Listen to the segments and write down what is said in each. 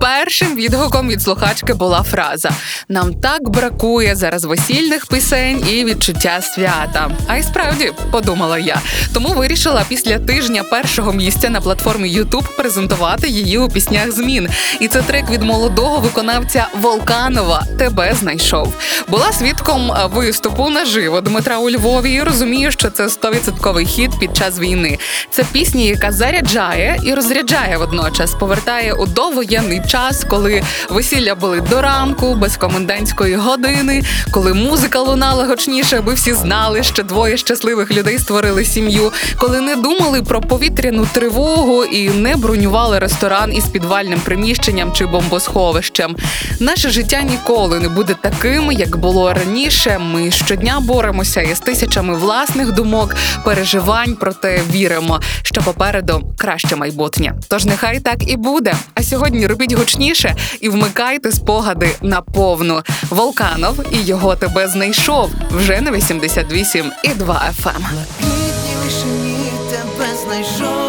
Першим відгуком від слухачки була фраза: Нам так бракує зараз весільних пісень і відчуття свята. А й справді подумала я. Тому вирішила після тижня першого місця на платформі YouTube презентувати її у піснях змін. І це трек від молодого виконавця Волканова Тебе знайшов. Була свідком е, виступу наживо Дмитра у Львові. і Розумію, що це 100% хіт під час війни. Це пісня, яка заряджає і розряджає водночас, повертає у довоєнний час, коли весілля були до ранку, без комендантської години, коли музика лунала гучніше, аби всі знали, що двоє щасливих людей створили сім'ю, коли не думали про повітряну тривогу і не бронювали ресторан із підвальним приміщенням чи бомбосховищем. Наше життя ніколи не буде таким, як було раніше. Ми щодня боремося із тисячами власних думок, переживань, проте віримо, що попереду краще майбутнє. Тож нехай так і буде. А сьогодні робіть гучніше і вмикайте спогади на повну. Волканов і його тебе знайшов вже на 88 і 2 FM. Блакитній вишині тебе знайшов,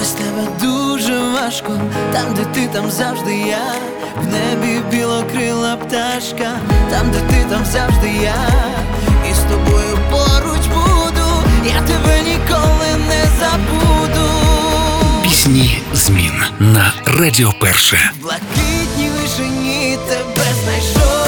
без тебе дуже важко. Там, де ти, там завжди я, в небі білокрила пташка. Там, де ти, там завжди я, і з тобою поруч буду. Я тебе ніколи не забуду. Пісні змін на Радіо Перше. В блакитній вишині тебе знайшов.